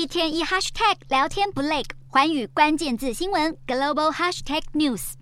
一天一 hashtag 聊天不累，寰宇关键字新闻 global hashtag news。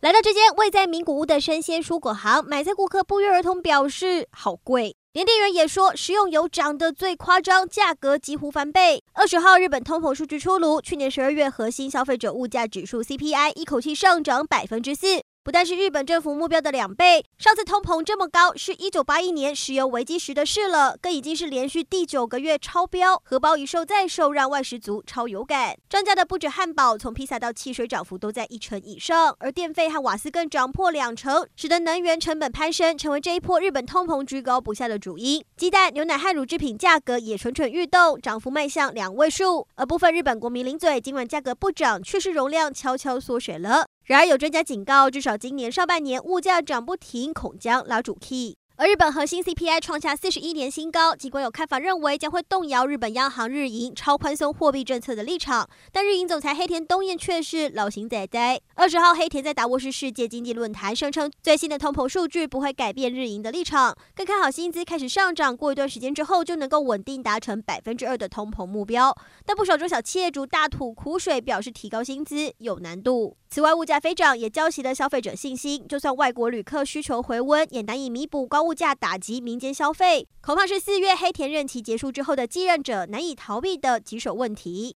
来到这间位在名古屋的生鲜蔬果行，买菜顾客不约而同表示好贵，连店员也说食用油涨得最夸张，价格几乎翻倍。二十号，日本通膨数据出炉，去年十二月核心消费者物价指数 CPI 一口气上涨百分之四。不但是日本政府目标的两倍，上次通膨这么高是一九八一年石油危机时的事了，更已经是连续第九个月超标，荷包一瘦再瘦，让外食族超有感。涨价的不止汉堡，从披萨到汽水涨幅都在一成以上，而电费和瓦斯更涨破两成，使得能源成本攀升，成为这一波日本通膨居高不下的主因。鸡蛋、牛奶和乳制品价格也蠢蠢欲动，涨幅迈向两位数，而部分日本国民零嘴，尽管价格不涨，却是容量悄悄缩水了。然而，有专家警告，至少今年上半年物价涨不停，恐将拉主 key。而日本核心 CPI 创下四十一年新高，尽管有看法认为将会动摇日本央行日银超宽松货币政策的立场，但日银总裁黑田东彦却是老神在在。二十号，黑田在达沃斯世界经济论坛声称，最新的通膨数据不会改变日银的立场，更看好薪资开始上涨，过一段时间之后就能够稳定达成百分之二的通膨目标。但不少中小企业主大吐苦水，表示提高薪资有难度。此外，物价飞涨也浇熄了消费者信心，就算外国旅客需求回温，也难以弥补高物价打击民间消费，恐怕是四月黑田任期结束之后的继任者难以逃避的棘手问题。